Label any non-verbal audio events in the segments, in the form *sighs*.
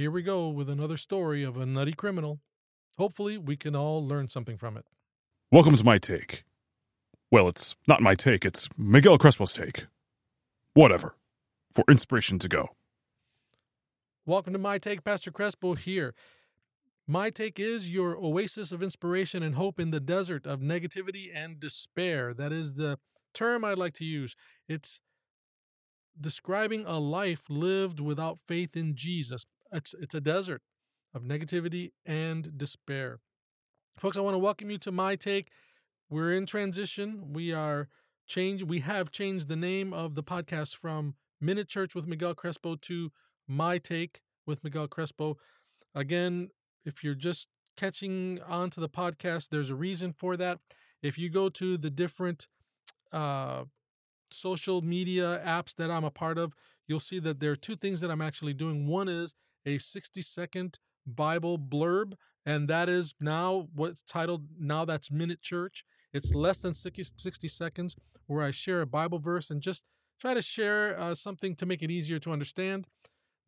here we go with another story of a nutty criminal. Hopefully, we can all learn something from it. Welcome to my take. Well, it's not my take, it's Miguel Crespo's take. Whatever. For inspiration to go. Welcome to My Take, Pastor Crespo here. My Take is your oasis of inspiration and hope in the desert of negativity and despair. That is the term I'd like to use. It's describing a life lived without faith in Jesus. It's, it's a desert of negativity and despair. Folks, I want to welcome you to My Take. We're in transition. We are change we have changed the name of the podcast from Minute Church with Miguel Crespo to My Take with Miguel Crespo. Again, if you're just catching on to the podcast, there's a reason for that. If you go to the different uh, social media apps that I'm a part of, you'll see that there are two things that I'm actually doing. One is a 60 second Bible blurb, and that is now what's titled Now That's Minute Church. It's less than 60, 60 seconds where I share a Bible verse and just try to share uh, something to make it easier to understand.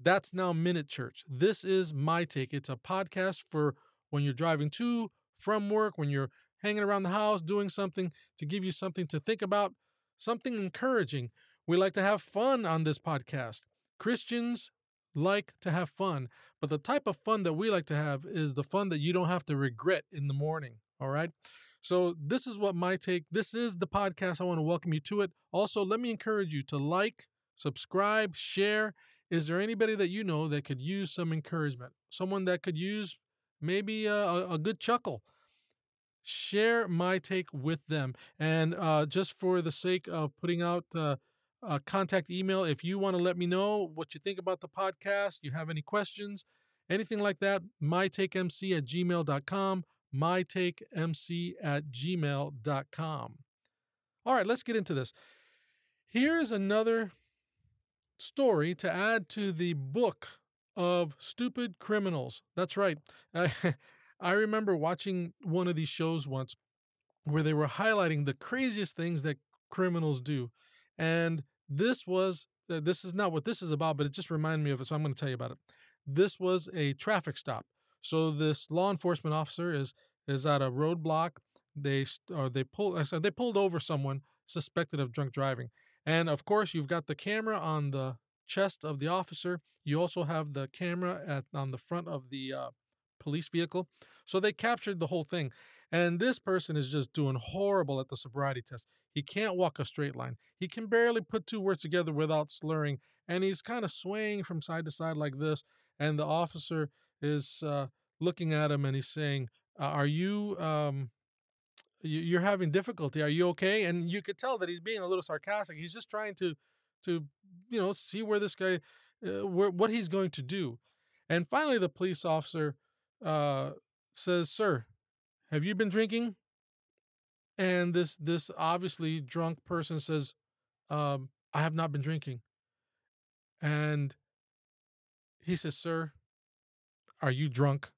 That's now Minute Church. This is my take. It's a podcast for when you're driving to, from work, when you're hanging around the house, doing something to give you something to think about, something encouraging. We like to have fun on this podcast. Christians like to have fun, but the type of fun that we like to have is the fun that you don't have to regret in the morning. All right. So, this is what my take. This is the podcast. I want to welcome you to it. Also, let me encourage you to like, subscribe, share. Is there anybody that you know that could use some encouragement? Someone that could use maybe a, a good chuckle? Share my take with them. And uh, just for the sake of putting out uh, a contact email, if you want to let me know what you think about the podcast, you have any questions, anything like that, mytakemc at gmail.com mytakemc at gmail.com. All right, let's get into this. Here's another story to add to the book of stupid criminals. That's right. I, *laughs* I remember watching one of these shows once where they were highlighting the craziest things that criminals do. And this was, uh, this is not what this is about, but it just reminded me of it. So I'm going to tell you about it. This was a traffic stop. So this law enforcement officer is is at a roadblock. They or they pull. Said they pulled over someone suspected of drunk driving, and of course you've got the camera on the chest of the officer. You also have the camera at on the front of the uh, police vehicle. So they captured the whole thing. And this person is just doing horrible at the sobriety test. He can't walk a straight line. He can barely put two words together without slurring. And he's kind of swaying from side to side like this. And the officer is uh, looking at him and he's saying, uh, "Are you um, you're having difficulty? Are you okay?" And you could tell that he's being a little sarcastic. He's just trying to to you know see where this guy uh, where, what he's going to do. And finally, the police officer uh, says, "Sir, have you been drinking?" And this this obviously drunk person says, um, "I have not been drinking." And he says, "Sir, are you drunk?"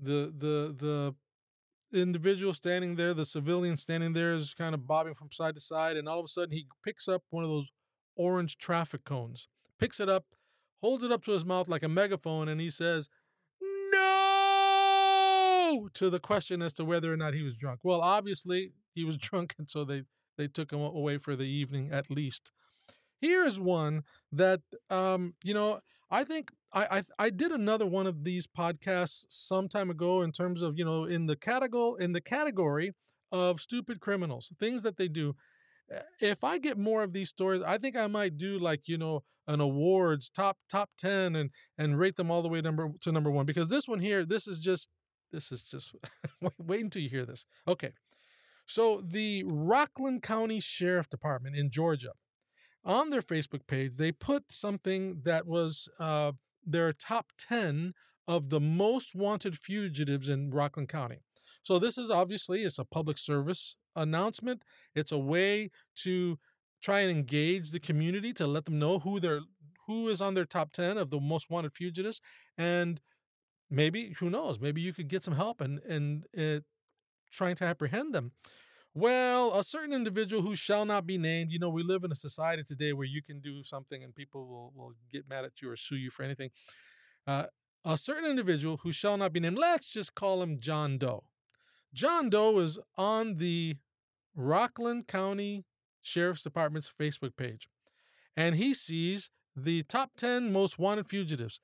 The the the individual standing there, the civilian standing there, is kind of bobbing from side to side, and all of a sudden he picks up one of those orange traffic cones, picks it up, holds it up to his mouth like a megaphone, and he says, To the question as to whether or not he was drunk. Well, obviously he was *laughs* drunk, and so they they took him away for the evening at least. Here is one that um, you know I think I, I I did another one of these podcasts some time ago in terms of you know in the category in the category of stupid criminals things that they do. Eh, if I get more of these stories, I think I might do like you know an awards top top ten and and rate them all the way number to number one because this one here this is just this is just *laughs* wait until you hear this. Okay, so the Rockland County Sheriff Department in Georgia on their Facebook page, they put something that was uh, their top 10 of the most wanted fugitives in Rockland County. So this is obviously it's a public service announcement. It's a way to try and engage the community to let them know who they're who is on their top 10 of the most wanted fugitives and maybe who knows maybe you could get some help and and uh, trying to apprehend them well, a certain individual who shall not be named, you know, we live in a society today where you can do something and people will, will get mad at you or sue you for anything. uh, a certain individual who shall not be named, let's just call him John Doe. John Doe is on the Rockland County Sheriff's Department's Facebook page, and he sees the top 10 most wanted fugitives.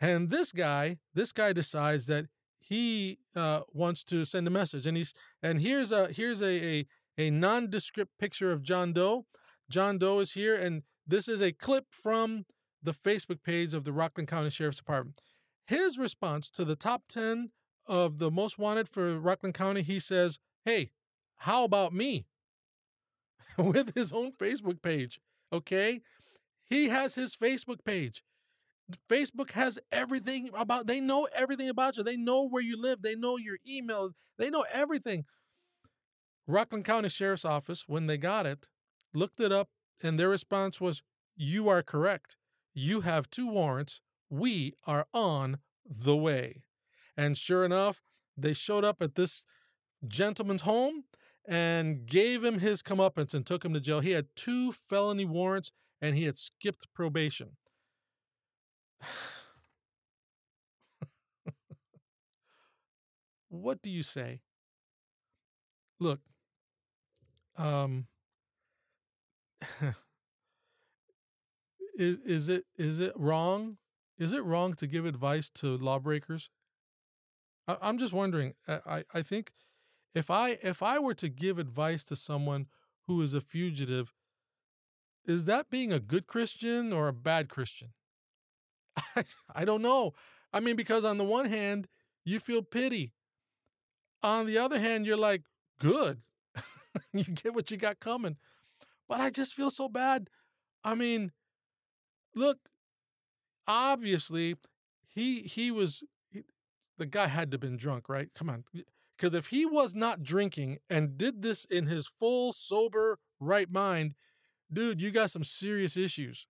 And this guy, this guy decides that he uh, wants to send a message, and he's and here's a here's a, a a nondescript picture of John Doe. John Doe is here, and this is a clip from the Facebook page of the Rockland County Sheriff's Department. His response to the top 10 of the most wanted for Rockland County, he says, Hey, how about me? *laughs* With his own Facebook page. Okay. He has his Facebook page. Facebook has everything about, they know everything about you. They know where you live. They know your email. They know everything. Rockland County Sheriff's Office, when they got it, looked it up, and their response was, You are correct. You have two warrants. We are on the way. And sure enough, they showed up at this gentleman's home and gave him his comeuppance and took him to jail. He had two felony warrants and he had skipped probation. *sighs* what do you say? Look, um, *sighs* is is it is it wrong? Is it wrong to give advice to lawbreakers? I, I'm just wondering. I, I think if I if I were to give advice to someone who is a fugitive, is that being a good Christian or a bad Christian? I, *laughs* I don't know. I mean, because on the one hand, you feel pity. On the other hand, you're like, good. *laughs* you get what you got coming. But I just feel so bad. I mean, look, obviously he he was he, the guy had to have been drunk, right? Come on. Because if he was not drinking and did this in his full, sober, right mind, dude, you got some serious issues.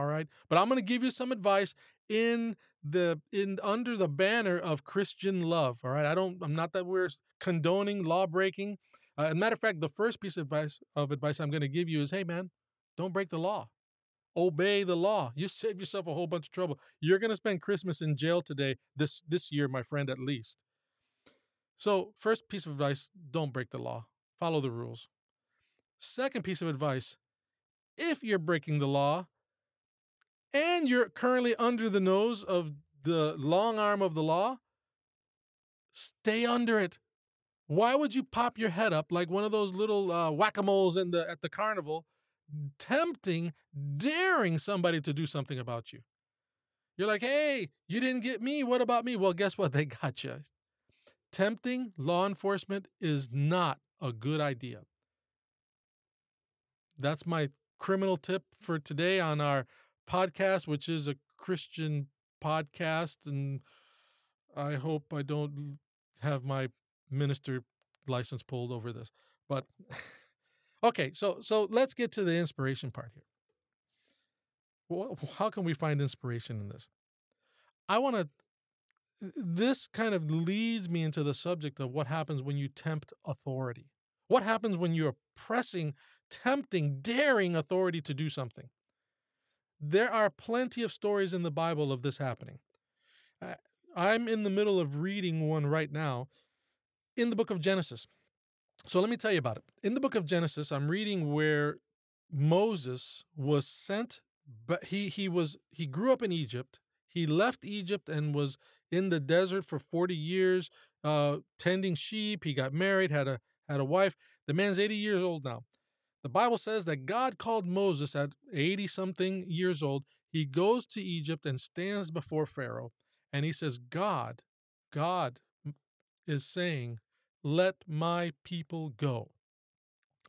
All right. But I'm going to give you some advice in the in under the banner of Christian love. All right. I don't. I'm not that we're condoning law breaking. Uh, as a matter of fact, the first piece of advice of advice I'm going to give you is, hey man, don't break the law. Obey the law. You save yourself a whole bunch of trouble. You're going to spend Christmas in jail today this this year, my friend, at least. So, first piece of advice, don't break the law. Follow the rules. Second piece of advice, if you're breaking the law and you're currently under the nose of the long arm of the law, stay under it. Why would you pop your head up like one of those little uh, whack-a-moles in the at the carnival, tempting, daring somebody to do something about you? You're like, hey, you didn't get me. What about me? Well, guess what? *laughs* They got you. Tempting law enforcement is not a good idea. That's my criminal tip for today on our podcast, which is a Christian podcast. And I hope I don't have my minister license pulled over this. But *laughs* okay, so so let's get to the inspiration part here. How can we find inspiration in this? I want to this kind of leads me into the subject of what happens when you tempt authority. What happens when you're pressing, tempting, daring authority to do something? There are plenty of stories in the Bible of this happening. I'm in the middle of reading one right now in the book of Genesis. So let me tell you about it. In the book of Genesis, I'm reading where Moses was sent, but he he was he grew up in Egypt. He left Egypt and was in the desert for 40 years, uh, tending sheep. He got married, had a had a wife. The man's 80 years old now. The Bible says that God called Moses at 80 something years old. He goes to Egypt and stands before Pharaoh, and he says, God, God is saying, Let my people go.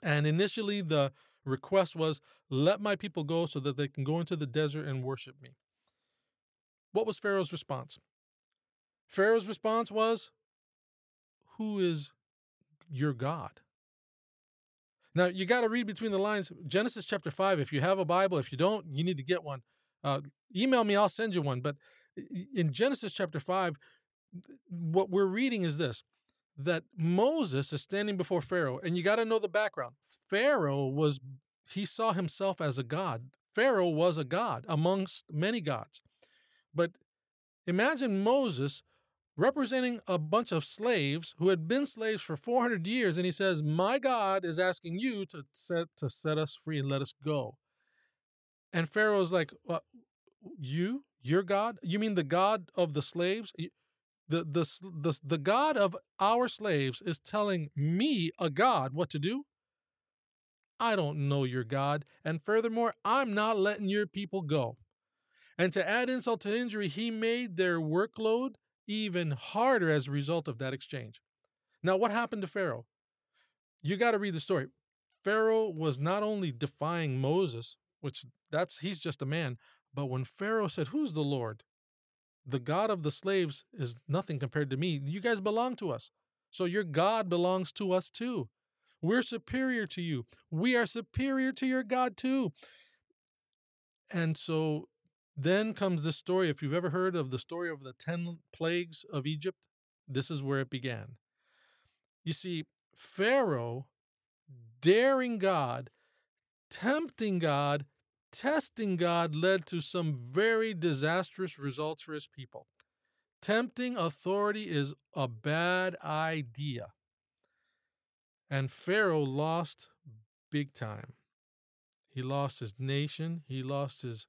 And initially, the request was, Let my people go so that they can go into the desert and worship me. What was Pharaoh's response? Pharaoh's response was, Who is your God? Now, you got to read between the lines. Genesis chapter 5, if you have a Bible, if you don't, you need to get one. Uh, email me, I'll send you one. But in Genesis chapter 5, what we're reading is this that Moses is standing before Pharaoh, and you got to know the background. Pharaoh was, he saw himself as a god. Pharaoh was a god amongst many gods. But Imagine Moses representing a bunch of slaves who had been slaves for 400 years and he says, "My God is asking you to set to set us free and let us go." And Pharaoh's like, well, "You, your God? You mean the God of the slaves? The, the the the God of our slaves is telling me, a God, what to do? I don't know your God, and furthermore, I'm not letting your people go." And to add insult to injury, he made their workload even harder as a result of that exchange. Now, what happened to Pharaoh? You got to read the story. Pharaoh was not only defying Moses, which that's he's just a man, but when Pharaoh said, "Who's the Lord?" The God of the slaves is nothing compared to me. You guys belong to us. So your God belongs to us too. We're superior to you. We are superior to your God too. And so then comes this story. If you've ever heard of the story of the 10 plagues of Egypt, this is where it began. You see, Pharaoh daring God, tempting God, testing God led to some very disastrous results for his people. Tempting authority is a bad idea. And Pharaoh lost big time. He lost his nation, he lost his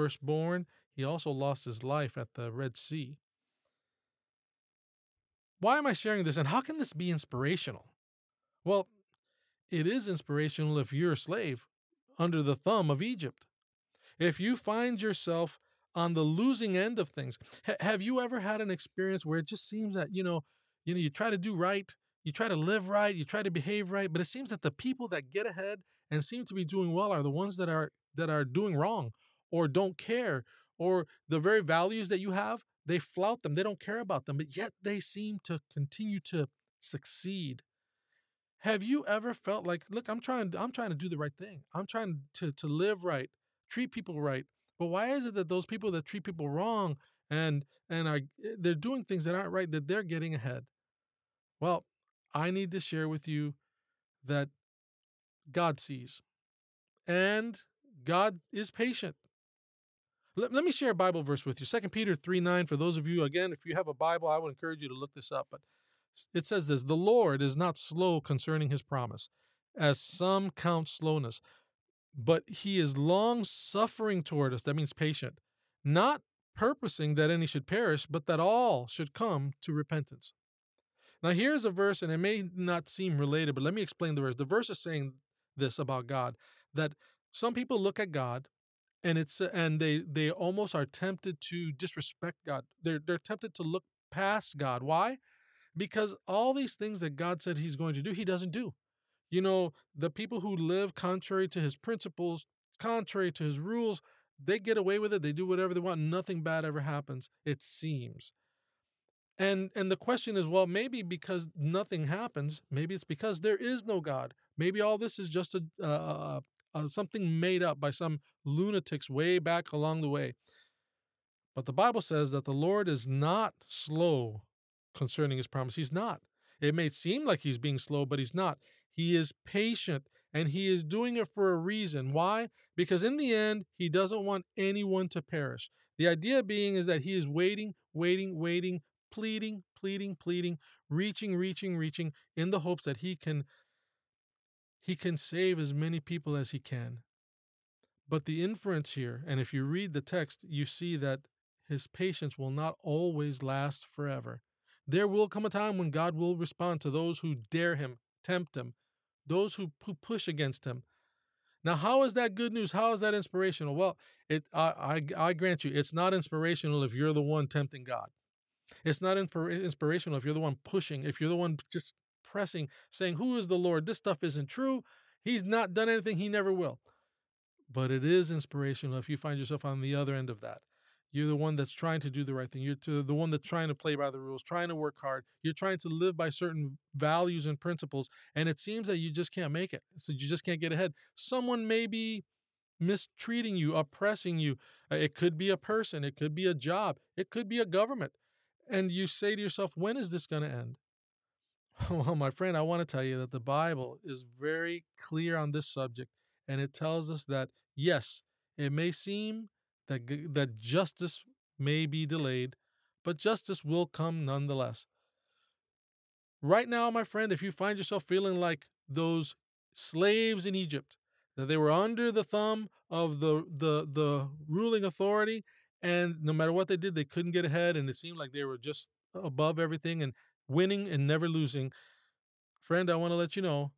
firstborn. He also lost his life at the Red Sea. Why am I sharing this and how can this be inspirational? Well, it is inspirational if you're a slave under the thumb of Egypt. If you find yourself on the losing end of things, H- have you ever had an experience where it just seems that, you know, you know, you try to do right, you try to live right, you try to behave right, but it seems that the people that get ahead and seem to be doing well are the ones that are that are doing wrong or don't care or the very values that you have, they flout them. They don't care about them, but yet they seem to continue to succeed. Have you ever felt like, look, I'm trying I'm trying to do the right thing. I'm trying to to live right, treat people right. But why is it that those people that treat people wrong and and are eh, they're doing things that aren't right that they're getting ahead? Well, I need to share with you that God sees. And God is patient. Let, let me share a Bible verse with you. 2 Peter 3 9. For those of you, again, if you have a Bible, I would encourage you to look this up. But it says this The Lord is not slow concerning his promise, as some count slowness, but he is long suffering toward us. That means patient, not purposing that any should perish, but that all should come to repentance. Now, here's a verse, and it may not seem related, but let me explain the verse. The verse is saying this about God that some people look at God and it's uh, and they they almost are tempted to disrespect God. They're they're tempted to look past God. Why? Because all these things that God said he's going to do, he doesn't do. You know, the people who live contrary to his principles, contrary to his rules, they get away with it. They do whatever they want. Nothing bad ever happens, it seems. And and the question is, well, maybe because nothing happens, maybe it's because there is no God. Maybe all this is just a, uh, uh, uh uh, something made up by some lunatics way back along the way. But the Bible says that the Lord is not slow concerning his promise. He's not. It may seem like he's being slow, but he's not. He is patient and he is doing it for a reason. Why? Because in the end, he doesn't want anyone to perish. The idea being is that he is waiting, waiting, waiting, pleading, pleading, pleading, reaching, reaching, reaching in the hopes that he can he can save as many people as he can. But the inference here, and if you read the text, you see that his patience will not always last forever. There will come a time when God will respond to those who dare him, tempt him, those who, who push against him. Now, how is that good news? How is that inspirational? Well, it I, I, I grant you, it's not inspirational if you're the one tempting God. It's not inspirational if you're the one pushing, if you're the one just pressing, saying, Who is the Lord? This stuff isn't true. He's not done anything, he never will. But it is inspirational if you find yourself on the other end of that. You're the one that's trying to do the right thing. You're the one that's trying to play by the rules, trying to work hard. You're trying to live by certain values and principles, and it seems that you just can't make it. So you just can't get ahead. Someone may be mistreating you, oppressing you. Uh, it could be a person, it could be a job, it could be a government. And you say to yourself, when is this going to end? *laughs* Well, my friend, I want to tell you that the Bible is very clear on this subject, and it tells us that yes, it may seem that that justice may be delayed, but justice will come nonetheless. Right now, my friend, if you find yourself feeling like those slaves in Egypt, that they were under the thumb of the the the ruling authority, and no matter what they did, they couldn't get ahead, and it seemed like they were just above everything and winning and never losing. Friend, I want to let you know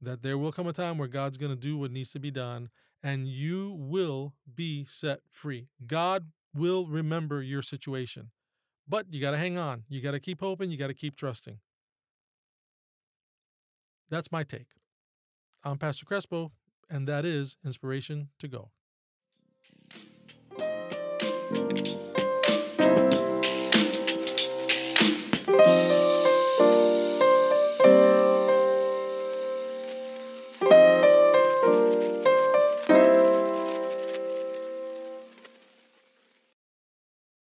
that there will come a time where God's going to do what needs to be done, and you will be set free. God will remember your situation. But you got to hang on. You got to keep hoping. You got to keep trusting. That's my take. I'm Pastor Crespo, and that is Inspiration to Go.